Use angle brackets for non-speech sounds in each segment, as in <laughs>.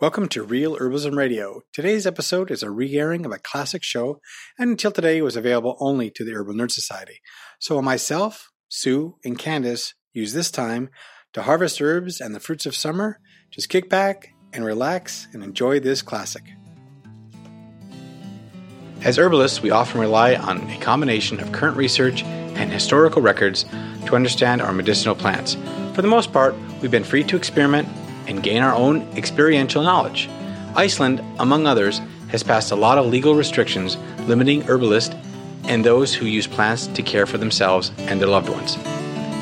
Welcome to Real Herbalism Radio. Today's episode is a re airing of a classic show, and until today was available only to the Herbal Nerd Society. So myself, Sue, and Candace use this time to harvest herbs and the fruits of summer. Just kick back and relax and enjoy this classic. As herbalists, we often rely on a combination of current research and historical records to understand our medicinal plants. For the most part, we've been free to experiment and gain our own experiential knowledge. Iceland, among others, has passed a lot of legal restrictions limiting herbalists and those who use plants to care for themselves and their loved ones.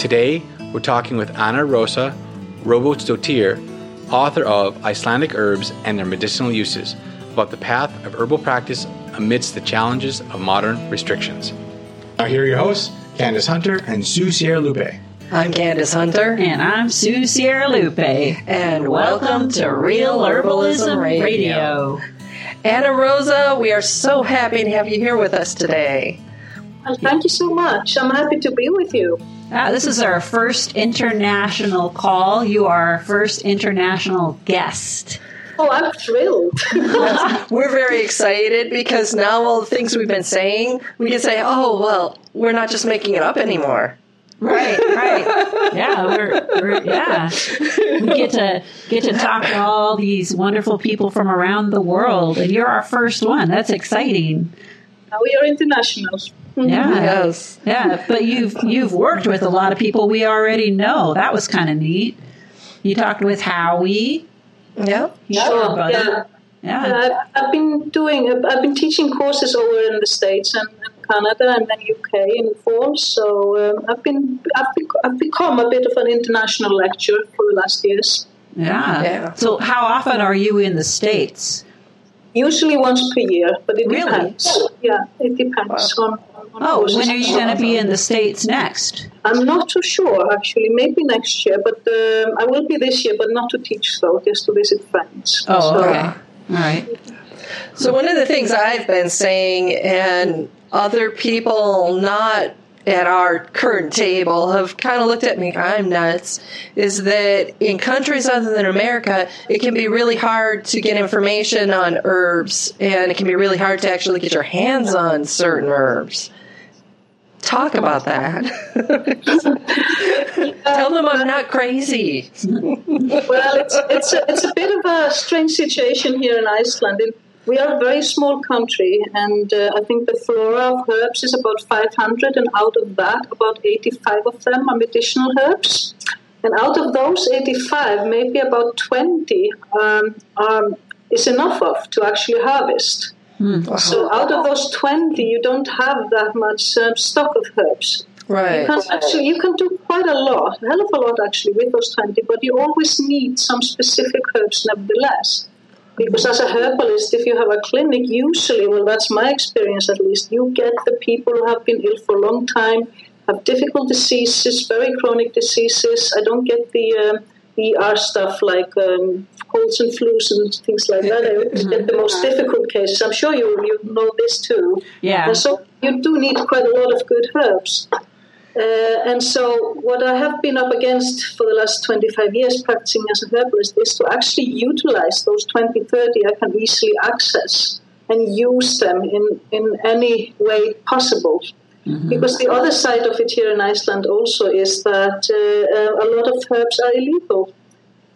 Today, we're talking with Anna Rosa Robertsdottir, author of Icelandic Herbs and Their Medicinal Uses, about the path of herbal practice amidst the challenges of modern restrictions. Here are your hosts, Candace Hunter and Sue Sierra Lupe. I'm Candace Hunter. And I'm Sue Sierra Lupe. And welcome to Real Herbalism Radio. Anna Rosa, we are so happy to have you here with us today. Well, thank you so much. I'm happy to be with you. Ah, this is our first international call. You are our first international guest. Oh, I'm thrilled. <laughs> we're very excited because now all the things we've been saying, we can say, oh, well, we're not just making it up anymore. Right, right. <laughs> Yeah, we're, we're, yeah. We get to get to talk to all these wonderful people from around the world, and you're our first one. That's exciting. Now we are international. Yeah. Yes. Yeah, but you've you've worked with a lot of people we already know. That was kind of neat. You talked with Howie. Yeah. Sure. Yeah. Yeah. Uh, I've been doing. I've been teaching courses over in the states and Canada and then UK in the fall. So um, I've been I've, I've become a bit of an international lecturer for the last years. Yeah. yeah. So how often are you in the states? Usually once per year, but it really? depends. Yeah, it depends wow. on. on oh, when are you going to be in the states next? I'm not too sure actually. Maybe next year, but um, I will be this year, but not to teach though, just to visit friends. Oh, so, okay. All right. So one of the things I've been saying, and other people not at our current table have kind of looked at me, I'm nuts, is that in countries other than America, it can be really hard to get information on herbs, and it can be really hard to actually get your hands on certain herbs. Talk about that. <laughs> Tell them I'm not crazy. well, it's, it's, a, it's a bit of a strange situation here in Iceland. In, we are a very small country, and uh, I think the flora of herbs is about 500, and out of that, about 85 of them are medicinal herbs. And out of those 85, maybe about 20 um, um, is enough of to actually harvest. Mm. So out of those 20, you don't have that much um, stock of herbs. Right. You can actually you can do quite a lot, a hell of a lot actually with those 20, but you always need some specific herbs nevertheless. Because as a herbalist, if you have a clinic, usually, well, that's my experience at least, you get the people who have been ill for a long time, have difficult diseases, very chronic diseases. I don't get the um, ER stuff like um, colds and flus and things like that. I get the most <laughs> difficult cases. I'm sure you you know this too. Yeah. And so you do need quite a lot of good herbs. Uh, and so, what I have been up against for the last 25 years practicing as a herbalist is to actually utilize those 20, 30 I can easily access and use them in, in any way possible. Mm-hmm. Because the other side of it here in Iceland also is that uh, a lot of herbs are illegal.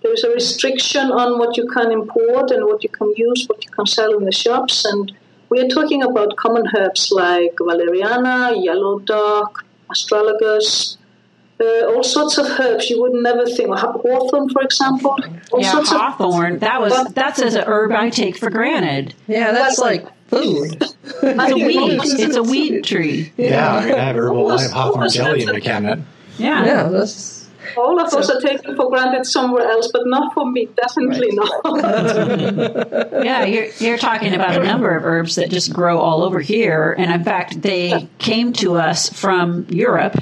There is a restriction on what you can import and what you can use, what you can sell in the shops. And we are talking about common herbs like valeriana, yellow dock, astragalus, uh, all sorts of herbs you would never think. Hawthorn, for example. All yeah, hawthorn. Of, that was that's as an herb I take for granted. Yeah, that's like <laughs> food. it's a weed. It's a weed tree. Yeah, I have herbal. I have hawthorn jelly in my cabinet. Yeah, yeah. That's, all of us are taken for granted somewhere else, but not for me. Definitely right. not. <laughs> yeah, you're, you're talking about a number of herbs that just grow all over here, and in fact, they came to us from Europe.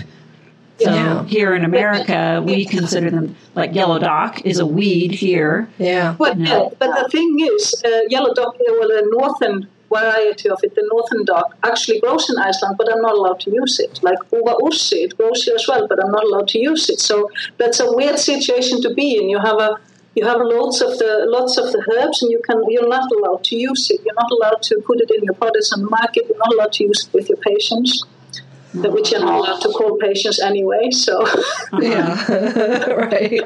So yeah. here in America, we consider them like yellow dock is a weed here. Yeah. Well, you know. but the thing is, uh, yellow dock, well, a northern variety of it, the northern dock, actually grows in Iceland, but I'm not allowed to use it. Like uva ursi, it grows here as well, but I'm not allowed to use it. So that's a weird situation to be in. You have a you have lots of the lots of the herbs, and you can you're not allowed to use it. You're not allowed to put it in your products on the market. You're not allowed to use it with your patients, which you're not allowed to call patients anyway. So uh-huh. Yeah. <laughs> <laughs> right.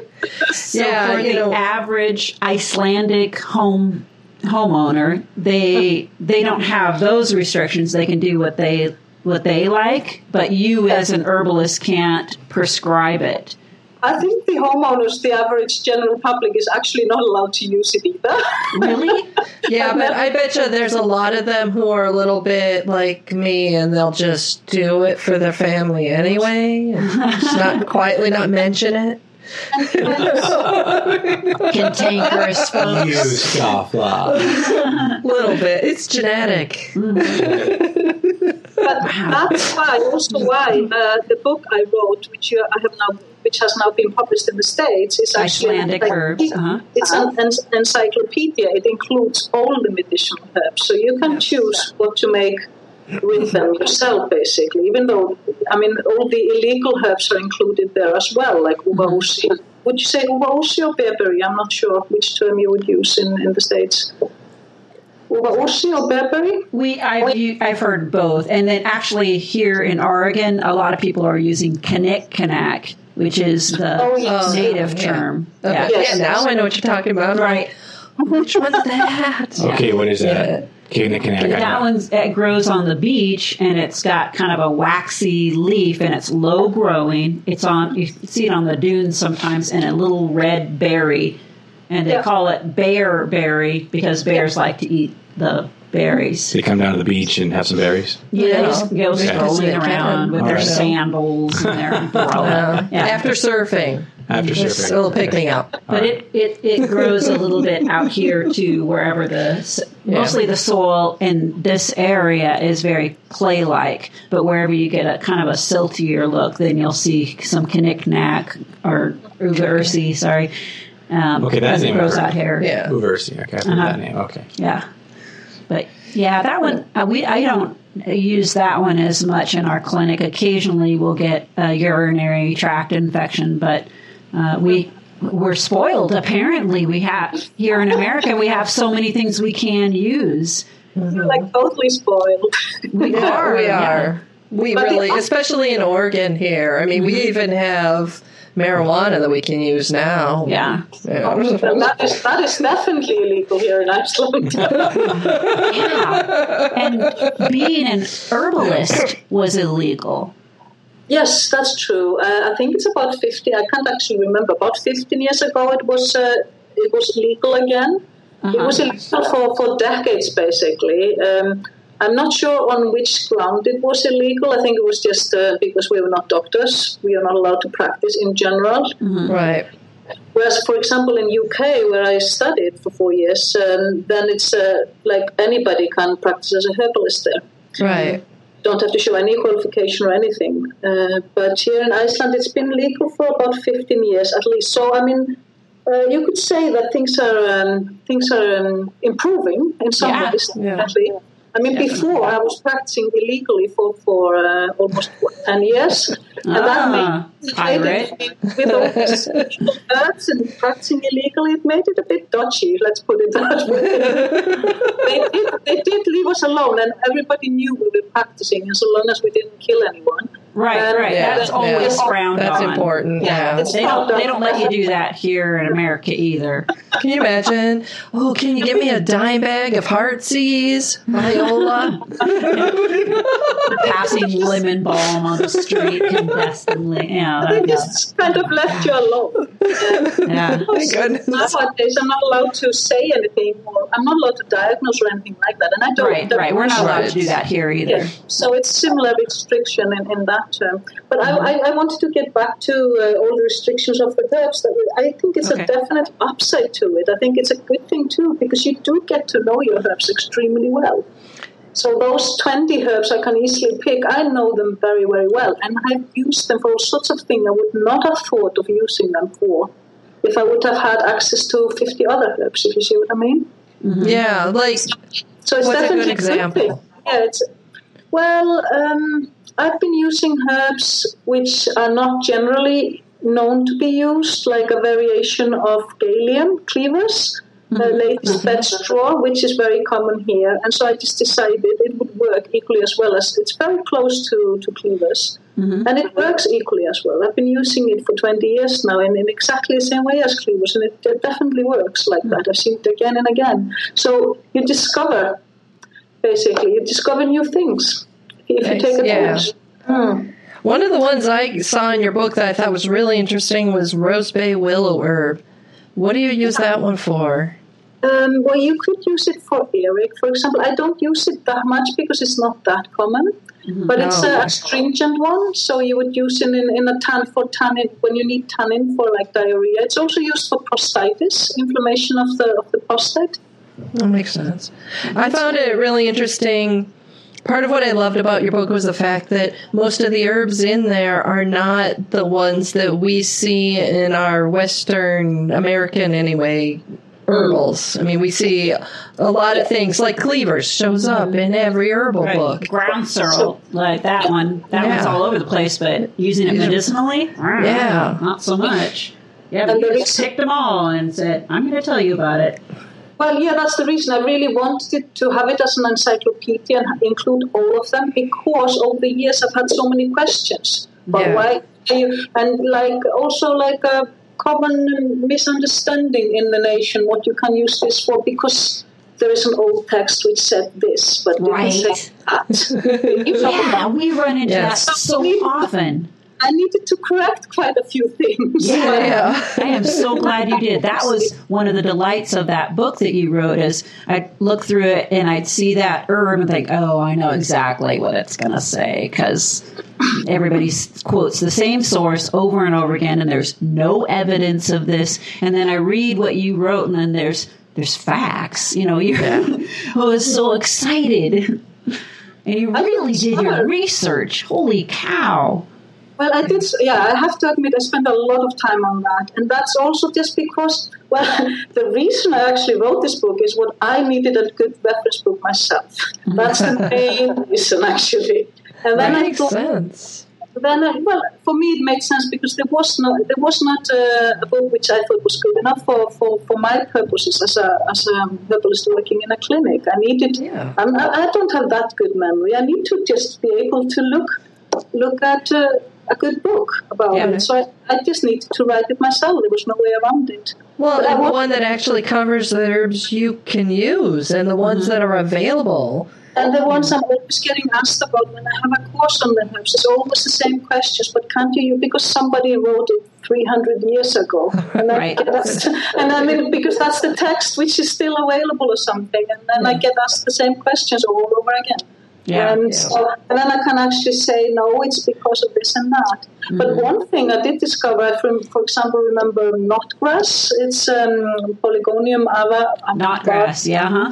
So Yeah, for you the know- average Icelandic home homeowner, they they don't have those restrictions. They can do what they what they like, but you as an herbalist can't prescribe it. I think the homeowners, the average general public, is actually not allowed to use it either. Really? Yeah, but I bet you there's a lot of them who are a little bit like me, and they'll just do it for their family anyway, and just not quietly not mention it. Cantankerous folks. You scofflaw. A <laughs> little bit. It's genetic. But that's why, also why uh, the book I wrote, which you, I have now, which has now been published in the states, is actually Icelandic herbs, uh-huh. It's an, an encyclopedia. It includes all the medicinal herbs, so you can choose what to make with them yourself, basically. Even though, I mean, all the illegal herbs are included there as well, like mm-hmm. uva ursi. Would you say uva ursi or bearberry? I'm not sure which term you would use in, in the states. Uva ursi or bearberry? We I've u- I've heard both, and then actually here in Oregon, a lot of people are using kinnikinnick, which is the Oh, yes. Oh, native yeah. term. Okay. Yeah. Yes. Yeah, now I know what you're talking about. Right. Which one's that? <laughs> Okay, what is that? Okay, Nick That one's it grows on the beach and it's got kind of a waxy leaf and it's low growing. It's on you see it on the dunes sometimes and a little red berry, and they Yeah. call it bear berry because bears like to eat the berries. They come down to the beach and have some berries. Yeah, they just go Yeah. strolling around with their Alright. sandals and their <laughs> umbrella. Yeah. After surfing. After Just surfing. a little pick me up. But it, it, it grows a little bit out here to wherever the s mostly the soil in this area is very clay like. But wherever you get a kind of a siltier look, then you'll see some knick-knack or uva ursi, sorry. Um, Okay, that's as the it name grows out here. Yeah. Uversi. Okay, Uh-huh. that name. Okay. Yeah. But yeah, that one uh, we I don't use that one as much in our clinic. Occasionally, we'll get a urinary tract infection, but uh, we we're spoiled. Apparently, we have here in America we have so many things we can use. You're like totally spoiled. We Yeah, are. we yeah. are. We But the- really, especially in Oregon here. I mean, we even have marijuana that we can use now. Yeah. Yeah. Well, that is that is definitely illegal here in Iceland. <laughs> yeah. And being an herbalist was illegal. Yes, that's true. Uh, I think it's about fifty. I can't actually remember. About fifteen years ago, it was uh, it was legal again. It was illegal for, for decades, basically. Um, I'm not sure on which ground it was illegal. I think it was just uh, because we were not doctors. We are not allowed to practice in general. Right. Whereas, for example, in UK, where I studied for four years, um, then it's uh, like anybody can practice as a herbalist there. Right. Don't have to show any qualification or anything. Uh, but here in Iceland, it's been legal for about 15 years at least. So, I mean, uh, you could say that things are um, things are um, improving in some Yeah. ways. Yeah. Actually, I mean, before I was practicing illegally for for uh, almost 10 years, and Ah, that made pirate. with all these herbs and practicing illegally, it made it a bit dodgy. Let's put it that way. <laughs> they, did, they did leave us alone, and everybody knew we were practicing, as long as we didn't kill anyone. Right, Um, right. Yeah, That's yeah. always frowned That's on. important. Yeah, Yeah. They don't. They don't let you do that here in America either. Can you imagine? Oh, can you give me a dime bag of Heartsease, Viola? <laughs> Passing lemon balm on the street clandestinely. Yeah, They that, just kind of left you alone. yeah. <laughs> My goodness. Nowadays, I'm not allowed to say anything, or I'm not allowed to diagnose or anything like that, and I don't. Right, right. We're not allowed to do that here either. Yeah. So it's similar restriction in, in that term. But I, I, I wanted to get back to uh, all the restrictions of the herbs. That I think it's Okay. a definite upside to it. I think it's a good thing too because you do get to know your herbs extremely well. So those 20 herbs I can easily pick, I know them very, very well. And I've used them for all sorts of things I would not have thought of using them for if I would have had access to 50 other herbs, if you see what I mean. Yeah, like So it's What's a good example? thing. Yeah, it's well. Um, I've been using herbs which are not generally known to be used, like a variation of Galium cleavers, the Mm-hmm. lady's bed straw, which is very common here. And so I just decided it would work equally as well as it's very close to, to cleavers. Mm-hmm. And it works equally as well. I've been using it for 20 years now in, in exactly the same way as cleavers, and it, it definitely works like that. I've seen it again and again. So you discover, basically, you discover new things if you take a Yeah. Hmm. One of the ones I saw in your book that I thought was really interesting was Rose Bay Willow Herb. What do you use that one for? Um, well, you could use it for Eric, for example. I don't use it that much because it's not that common. But it's Oh. a astringent one, so you would use it in, in a tan for tannin when you need tannin for like diarrhea. It's also used for prostatitis, inflammation of the of the prostate. That makes sense. I found it really interesting. Part of what I loved about your book was the fact that most of the herbs in there are not the ones that we see in our Western American, anyway, herbals. I mean, we see a lot of things like cleavers shows up in every herbal Right. book. Ground sorrel, like that one. That one's all over the place, but using it medicinally, Yeah. not so much. Yeah, but you just picked them all and said, "I'm going to tell you about it." Well, yeah, that's the reason I really wanted to have it as an encyclopedia and include all of them because over the years I've had so many questions. But Yeah. why? you- And like also like a common misunderstanding in the nation what you can use this for because there is an old text which said this, but you can say that. <laughs> <laughs> Yeah, we run into Yes. that so often. I needed to correct quite a few things. Yeah. <laughs> I am so glad you did. That was one of the delights of that book that you wrote. Is I'd look through it and I'd see that herb and think, "Oh, I know exactly what it's going to say," because everybody quotes the same source over and over again, and there's no evidence of this. And then I read what you wrote, and then there's there's facts. You know, you <laughs> I was so excited, and you really did your research. Holy cow! Well, I did. Yeah, I have to admit, I spent a lot of time on that, and that's also just because. Well, <laughs> the reason I actually wrote this book is what I needed a good reference book myself. <laughs> That's the main reason, actually. And then I Makes thought, sense. then I, well, for me it made sense because there was no, there was not a, a book which I thought was good enough for, for, for my purposes as a as a herbalist working in a clinic. I needed. Yeah. I'm, I I don't have that good memory. I need to just be able to look look at uh, a good book about Yeah. it. So I, I just needed to write it myself. There was no way around it. Well, But and one that actually covers the herbs you can use and the ones uh-huh. that are available. And the ones I'm always getting asked about when I have a course on the herbs is always the same questions. But can't you? use Because somebody wrote it 300 years ago, <laughs> and I Right. get asked, and I mean because that's the text which is still available or something, and then I get asked the same questions all over again. Yeah. and Yeah. so and then I can actually say no, it's because of this and that. But one thing I did discover, I for example remember knotgrass. It's um, Polygonum ava. Knotgrass, yeah, huh?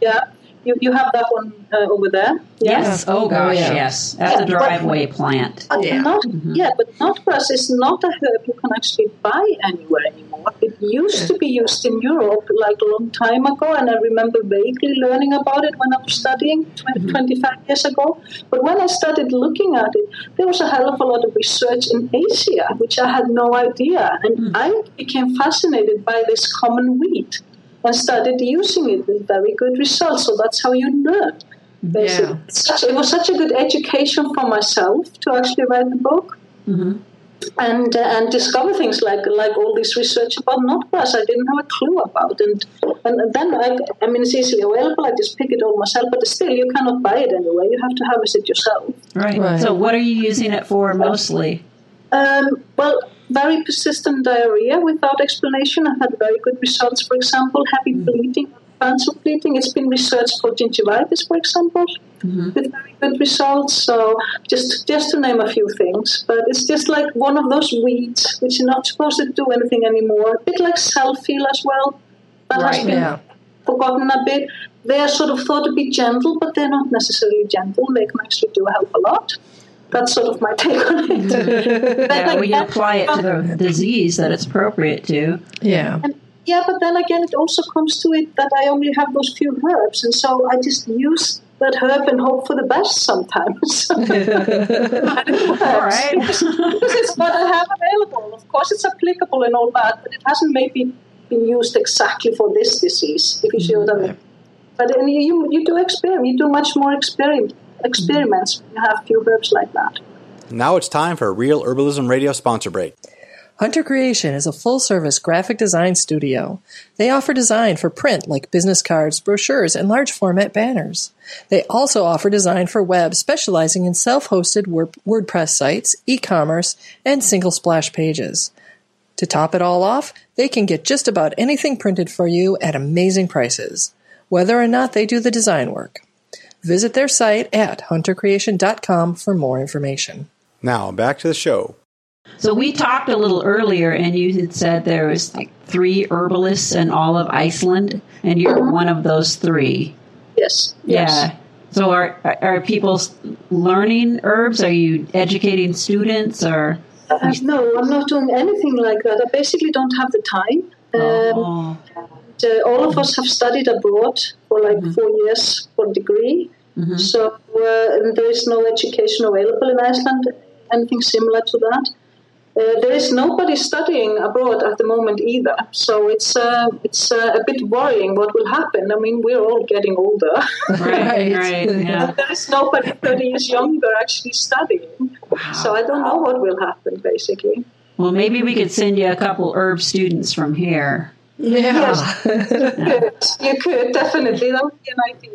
Yeah, you you have that one uh, over there. Yeah. Yes. Oh gosh, Oh, yeah. yes. That's a Yeah, but- driveway plant. Uh, Yeah. Not, Yeah, but knotgrass is not a herb you can actually buy anywhere anymore. It used to be used in Europe like a long time ago, and I remember vaguely learning about it when I was studying 20, 25 years ago. But when I started looking at it, there was a hell of a lot of research in Asia, which I had no idea. And I became fascinated by this common wheat and started using it with very good results. So that's how you learn. Basically. Yeah. Such, it was such a good education for myself to actually write the book and uh, and discover things like like all this research about knotgrass I didn't have a clue about and and then I, I mean it's easily available I just pick it all myself but still you cannot buy it anywhere you have to harvest it yourself Right. Right. So, what are you using it for mostly? um, well very persistent diarrhea without explanation. I've had very good results for example heavy hmm. bleeding fans of bleeding. It's been researched for gingivitis for example mm-hmm. with very good results. So just just to name a few things but it's just like one of those weeds which are not supposed to do anything anymore. A bit like self-heal as well. That has Right. been Yeah. forgotten a bit. They are sort of thought to be gentle but they're not necessarily gentle. They can actually do help a lot that's sort of my take on it Then <laughs> Yeah, we can again- apply it to the disease that it's appropriate to. Yeah. and yeah, but then again, it also comes to it that I only have those few herbs, and so I just use that herb and hope for the best sometimes. and it works. All right. because, <laughs> because it's what I have available. Of course, it's applicable and all that, but it hasn't maybe been used exactly for this disease, if you see what I mean. But then you, you do experiment, you do much more experiment, experiments when you have few herbs like that. Now it's time for a Real Herbalism Radio sponsor break. Hunter Creation is a full service graphic design studio. They offer design for print like business cards, brochures, and large format banners. They also offer design for web, specializing in self hosted WordPress sites, e commerce, and single splash pages. To top it all off, they can get just about anything printed for you at amazing prices, whether or not they do the design work. Visit their site at huntercreation.com for more information. Now, back to the show. So we talked a little earlier, and you had said there was like three herbalists in all of Iceland, and you're one of those three. Yes. Yeah. Yes. So are are people learning herbs? Are you educating students, or Uh, no, I'm not doing anything like that. I basically don't have the time. Um, oh, and, uh, all of us have studied abroad for like four years for a degree. So uh, there is no education available in Iceland, anything similar to that. Uh, there is nobody studying abroad at the moment either, so it's uh, it's uh, a bit worrying what will happen. I mean, we're all getting older. right, <laughs> right, yeah. there is nobody 30 years younger actually studying, wow. so I don't know what will happen. Basically, Well, maybe we could send you a couple of herb students from here. Yeah. could. You could definitely. That would be an idea.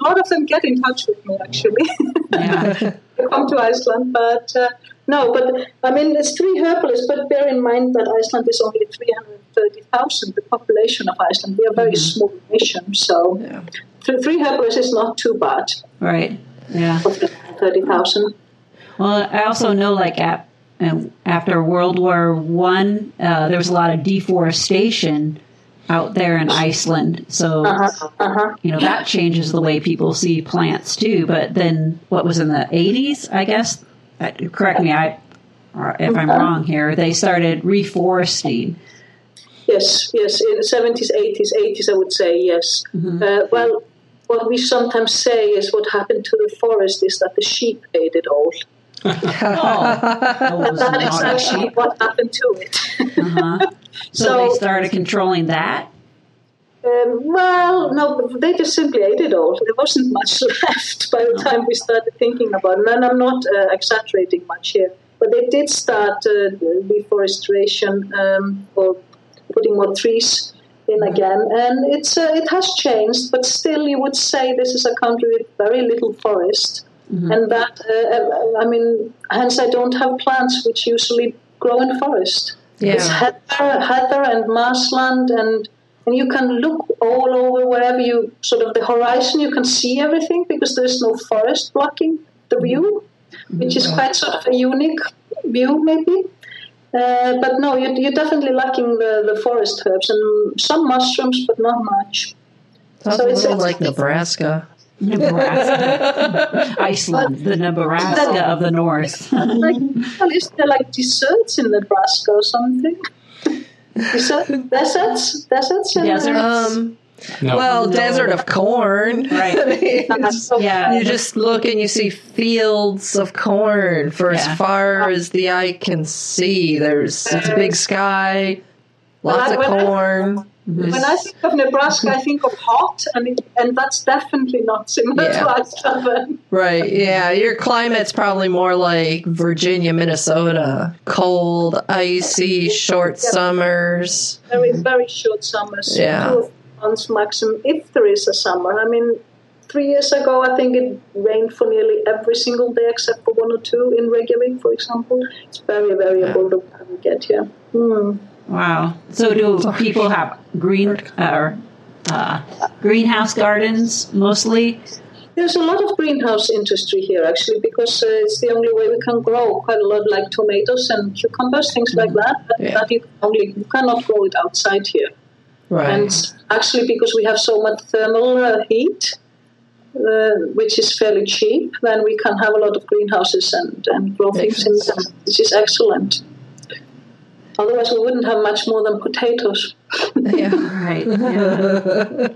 A lot of them get in touch with me actually. Yeah. <laughs> they come to Iceland, but uh, no. But I mean, it's three herbalists. But bear in mind that Iceland is only three hundred thirty thousand. The population of Iceland. We are a very small nation, so Yeah. three herbalists is not too bad. Right. Yeah. Thirty thousand. Well, I also know, like at, after World War One, uh, there was a lot of deforestation out there in Iceland. So Uh huh. Uh huh. you know that changes the way people see plants too. But then, what was in the eighties? I guess. Uh, correct me, I if I'm wrong here. They started reforesting. Yes, yes, in the 70s, 80s, 80s, I would say, yes. Uh, well, what we sometimes say is what happened to the forest is that the sheep ate it all. Oh, That is actually what happened to it. Uh-huh. So, So- they started controlling that. um, well, no, they just simply ate it all. There wasn't much <laughs> left by the time we started thinking about it. And I'm not uh, exaggerating much here. But they did start uh, deforestation um, or putting more trees in again. And it's uh, it has changed, but still you would say this is a country with very little forest. Mm-hmm. And that, uh, um, um, I mean, hence I don't have plants which usually grow in forest. It's heather, heather and marshland, and and you can look all over wherever you sort of the horizon. You can see everything because there's no forest blocking the mm-hmm. view, mm-hmm. which is quite sort of a unique view, maybe. Uh, but no, you're, you're definitely lacking the, the forest herbs and some mushrooms, but not much. Sounds So a it's- like Nebraska. Nebraska, <laughs> Iceland, the Nebraska of the North. <laughs> like, well, is there like deserts in Nebraska or something? Desert, deserts, deserts, in Deserts. Um, No. well, desert of corn. <laughs> Right. Uh, Yeah. You just look and you see fields of corn for Yeah. as far as the eye can see. There's it's a big sky, lots of corn. I- corn. When I think of Nebraska, I think of hot, and it, and that's definitely not similar Yeah. to Iceland. Right, yeah. Your climate's probably more like Virginia, Minnesota. Cold, icy, short summers. Very, very short summers. Yeah. Months maximum, if there is a summer. I mean, three years ago, I think it rained for nearly every single day except for one or two in Reykjavik, for example. It's very variable the weather we get here. Hmm. Wow. So do people have green or uh, greenhouse gardens mostly? There's a lot of greenhouse industry here, actually, because uh, it's the only way we can grow quite a lot, like tomatoes and cucumbers, things like that. That, Yeah. that you can only you cannot grow it outside here. Right. And actually, because we have so much thermal uh, heat, uh, which is fairly cheap, then we can have a lot of greenhouses and, and grow things in them, which is excellent. Otherwise, we wouldn't have much more than potatoes. yeah. <laughs> Right. Yeah.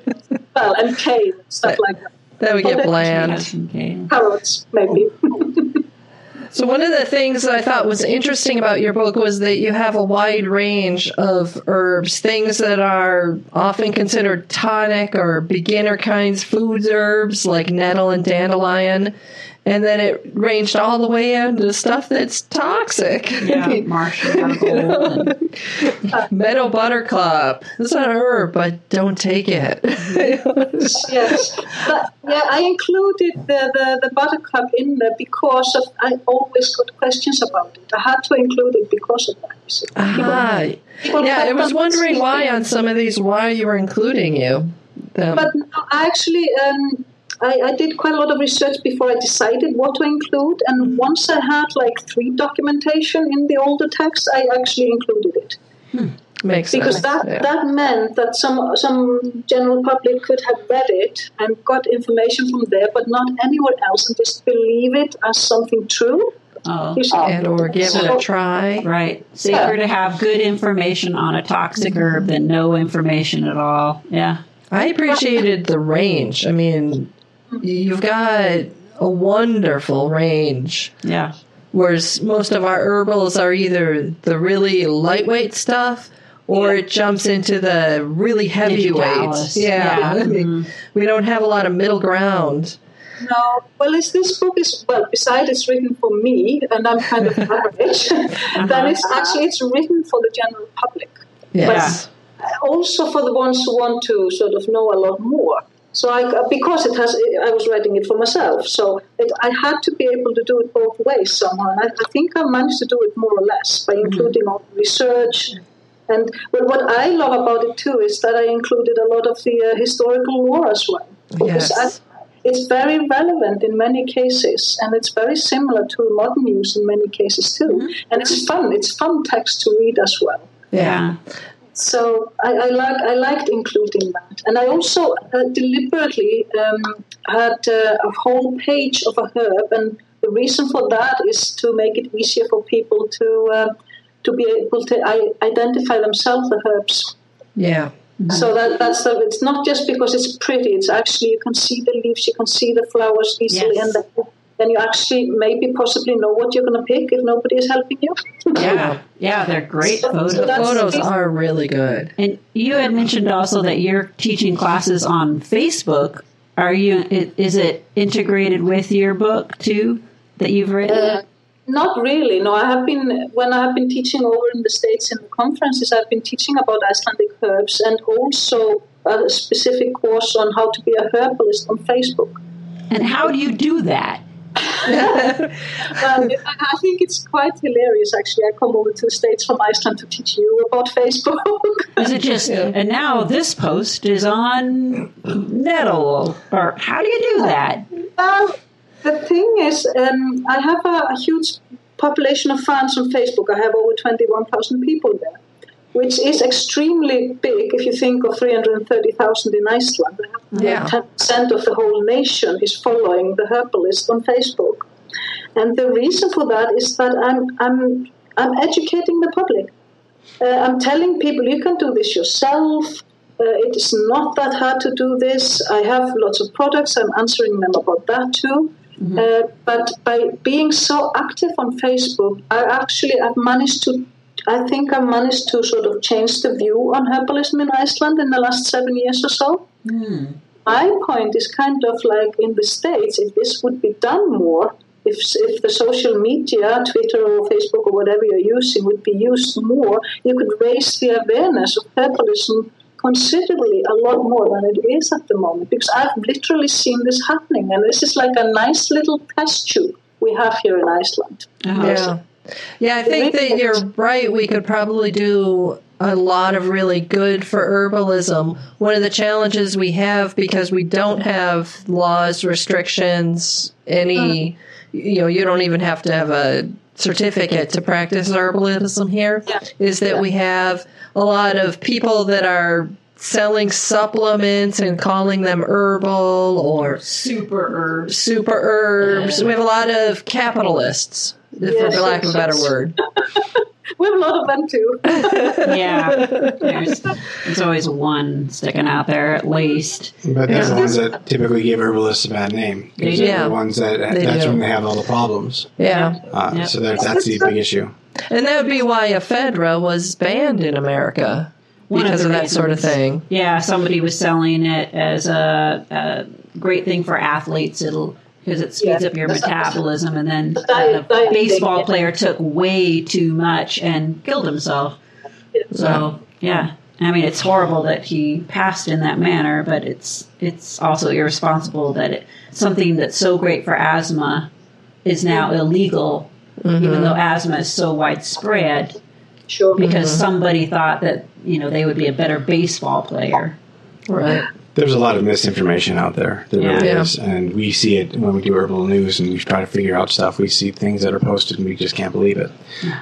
well, and kale, stuff like that. That would get Okay. bland. Okay. Carrots, maybe. So one of the things that I thought was interesting about your book was that you have a wide range of herbs, things that are often considered tonic or beginner kinds foods herbs like nettle and dandelion. And then it ranged all the way into stuff that's toxic. Yeah, marshmallow. and- Meadow buttercup. It's an herb, but don't take it. <laughs> yes. But, yeah, I included the, the, the buttercup in there because of I always got questions about it. I had to include it because of that. you see. Ah, People yeah, I was wondering why on some of these why you were including you. them. But no, I actually, um, I, I did quite a lot of research before I decided what to include. And once I had like three documentation in the older text, I actually included it hmm. Makes because sense. that yeah. that meant that some some general public could have read it and got information from there, but not anywhere else, and just believe it as something true. Oh, and or give it a try. right. Safer to have good information on a toxic mm-hmm. herb than no information at all. Yeah. I appreciated the range. I mean, you've got a wonderful range. Yeah. Whereas most of our herbals are either the really lightweight stuff or Yeah. it jumps into the really heavyweights. Digitalis. Yeah. Yeah. <laughs> Mhm. We don't have a lot of middle ground. No, well, as this book is well, besides it's written for me, and I'm kind of average, <laughs> then it's actually it's written for the general public. Yes. also for the ones who want to sort of know a lot more. So I, uh, because it has, I was writing it for myself, so it, I had to be able to do it both ways somehow. And I, I think I managed to do it more or less by mm-hmm. including all the research. And but what I love about it too is that I included a lot of the uh, historical lore as well. Because Yes. I, it's very relevant in many cases, and it's very similar to modern use in many cases too. Mm-hmm. And it's fun. It's fun text to read as well. Yeah. So I, I like I liked including that, and I also uh, deliberately um, had uh, a whole page of a herb, and the reason for that is to make it easier for people to uh, to be able to I- identify themselves the herbs. Yeah. So that that's the, it's not just because it's pretty; it's actually you can see the leaves, you can see the flowers easily, Yes. and then, then you actually maybe possibly know what you're going to pick if nobody is helping you. Yeah. Yeah. They're great So- photos. so that's- Photos are really good. And you had mentioned also that you're teaching classes on Facebook. Are you? Is it integrated with your book too that you've written? Uh, not really. No, I have been when I have been teaching over in the states in the conferences. I've been teaching about Icelandic herbs and also a specific course on how to be a herbalist on Facebook. and how do you do that? Um, I I think it's quite hilarious. Actually, I come over to the states from Iceland to teach you about Facebook. Is it just? And now this post is on Nettle, or how do you do that? Well, the thing is, um, I have a, a huge population of fans on Facebook. I have over 21,000 people there, which is extremely big if you think of 330,000 in Iceland. Yeah. 10% of the whole nation is following the herbalist on Facebook. And the reason for that is that I'm, I'm, I'm educating the public. Uh, I'm telling people you can do this yourself. Uh, it is not that hard to do this. I have lots of products. I'm answering them about that too. Uh, but by being so active on Facebook, I actually I've managed to. I think I managed to sort of change the view on herbalism in Iceland in the last seven years or so. Hmm. My point is kind of like in the States, if this would be done more, if, if the social media, Twitter or Facebook or whatever you're using, would be used more, you could raise the awareness of herbalism considerably a lot more than it is at the moment. Because I've literally seen this happening, and this is like a nice little test tube we have here in Iceland. Yeah. Yeah, I think that you're right. We could probably do a lot of really good for herbalism. One of the challenges we have because we don't have laws, restrictions, any, uh-huh. you know, you don't even have to have a certificate to practice herbalism here, Yeah. is that we have a lot of people that are selling supplements and calling them herbal or Super herbs. super herbs. We have a lot of capitalists, for Yes, lack of a better word. <laughs> we have a lot of them too. <laughs> yeah, there's, <laughs> there's always one sticking out there at least. But they're the ones that typically give herbalists a bad name. Because They they're do. the ones that They that's do. when they have all the problems. Yeah. Uh, Yep. So that, that's the big issue. And that would be why ephedra was banned in America One because the of, that sort of thing. Yeah, somebody was selling it as a, a great thing for athletes. It'll because it speeds Yeah. up your metabolism, and then diet- a diet baseball thing, player took way too much and killed himself. So yeah, I mean it's horrible that he passed in that manner, but it's it's also irresponsible that it, something that's so great for asthma is now illegal, even mm-hmm. though asthma is so widespread Sure. because mm-hmm. somebody thought that you know they would be a better baseball player. Right. There's a lot of misinformation out there. There really is. And we see it when we do herbal news and we try to figure out stuff. We see things that are posted and we just can't believe it.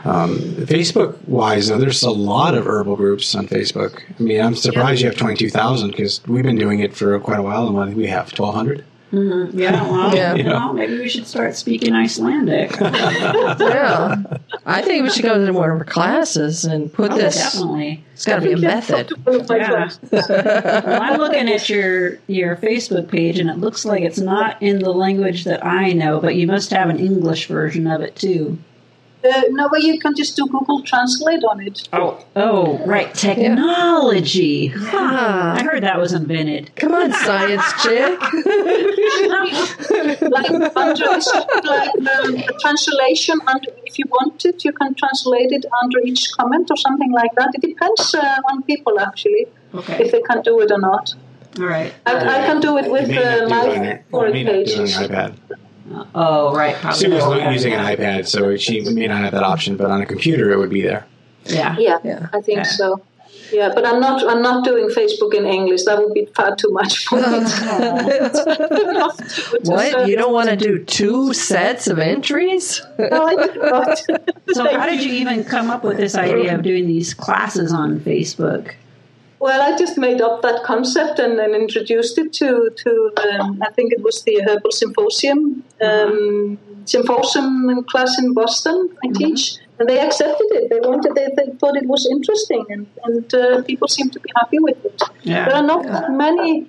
Um, Facebook wise, though, there's a lot of herbal groups on Facebook. I mean, I'm surprised you have 22,000 because we've been doing it for quite a while and what do we have 1,200? Yeah, well, <laughs> Yeah. you know, maybe we should start speaking Icelandic. <laughs> Yeah. <laughs> I think we should go to one of our classes and put Oh, this. definitely. It's got to be a method. One of my Yeah. Well, I'm looking at your your Facebook page, and it looks like it's not in the language that I know, but you must have an English version of it too. Uh, no, but you can just do Google Translate on it. Oh, oh, right, technology. Huh. I heard that was invented. Come on, <laughs> science chick. like under like um, the translation under if you want it you can translate it under each comment or something like that it depends uh, on people actually Okay, if they can do it or not all right. I, I can do it with You may uh, not do it on my your- you foreign may not do it on pages iPad. Oh, right. Probably Sue was not. using an iPad, so she may not have that option, but on a computer it would be there. Yeah. yeah, Yeah. I think Yeah. so yeah but I'm not I'm not doing Facebook in English that would be far too much for me <laughs> <laughs> What? You don't want to do two sets of entries? no, I do not. So, how did you even come up with this idea of doing these classes on Facebook? Well, I just made up that concept and then introduced it to to um, I think it was the Herbal Symposium um, symposium class in Boston. I teach, and they accepted it. They wanted, they, they thought it was interesting, and and uh, people seem to be happy with it. Yeah. There are not that many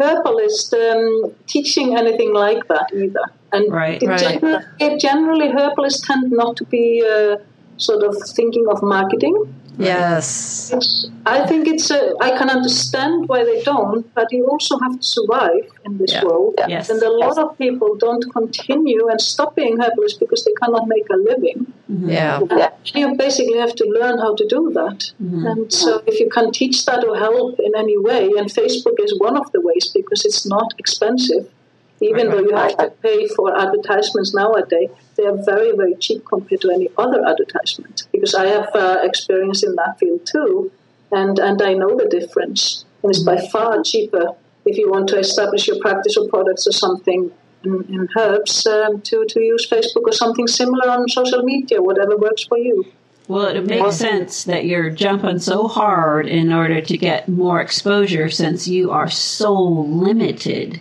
herbalists um, teaching anything like that either, and Right. it Right. Generally, generally herbalists tend not to be uh, sort of thinking of marketing. Yes. It's, I think it's. A, I can understand why they don't, but you also have to survive in this Yeah. world. Yes. And a lot of people don't continue and stop being herbalists because they cannot make a living. Mm-hmm. Yeah. You basically have to learn how to do that. Mm-hmm. And so, if you can teach that or help in any way, and Facebook is one of the ways because it's not expensive. Even though you have to pay for advertisements nowadays, they are very, very cheap compared to any other advertisement. Because I have uh, experience in that field too, and, and I know the difference. And it's by far cheaper if you want to establish your practice or products or something in, in herbs um, to, to use Facebook or something similar on social media, whatever works for you. Well, it makes sense that you're jumping so hard in order to get more exposure since you are so limited.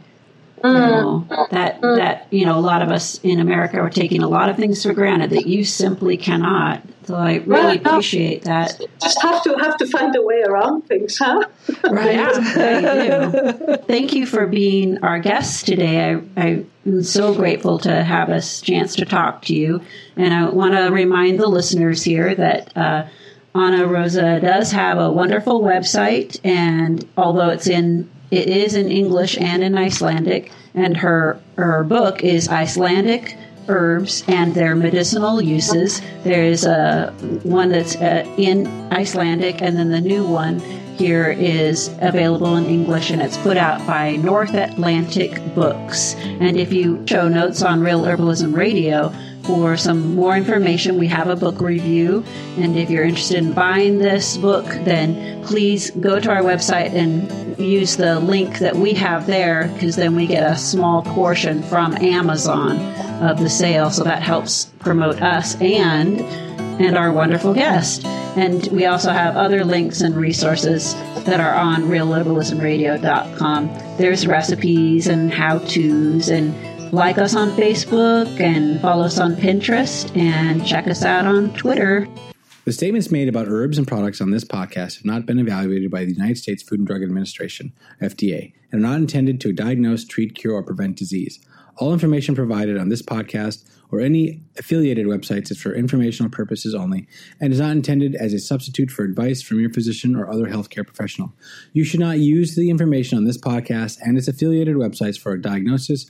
You know, that that you know a lot of us in America are taking a lot of things for granted that you simply cannot. So I really Well, appreciate that. Just have to have to find a way around things, huh? Right. <laughs> Yeah. Thank you for being our guest today. I, I am so grateful to have us chance to talk to you. And I want to remind the listeners here that uh, Anna Rosa does have a wonderful website, and although it's in it is in English and in Icelandic, and her her book is Icelandic herbs and their medicinal uses. There is a one that's uh, in Icelandic, and then the new one here is available in English, and it's put out by North Atlantic Books. And if you show notes on Real Herbalism Radio. For some more information, we have a book review. And if you're interested in buying this book, then please go to our website and use the link that we have there because then we get a small portion from Amazon of the sale. So that helps promote us and and our wonderful guest. And we also have other links and resources that are on realherbalismradio.com. There's recipes and how-tos and like us on Facebook and follow us on Pinterest and check us out on Twitter. The statements made about herbs and products on this podcast have not been evaluated by the United States Food and Drug Administration, FDA, and are not intended to diagnose, treat, cure, or prevent disease. All information provided on this podcast or any affiliated websites is for informational purposes only and is not intended as a substitute for advice from your physician or other healthcare professional. You should not use the information on this podcast and its affiliated websites for a diagnosis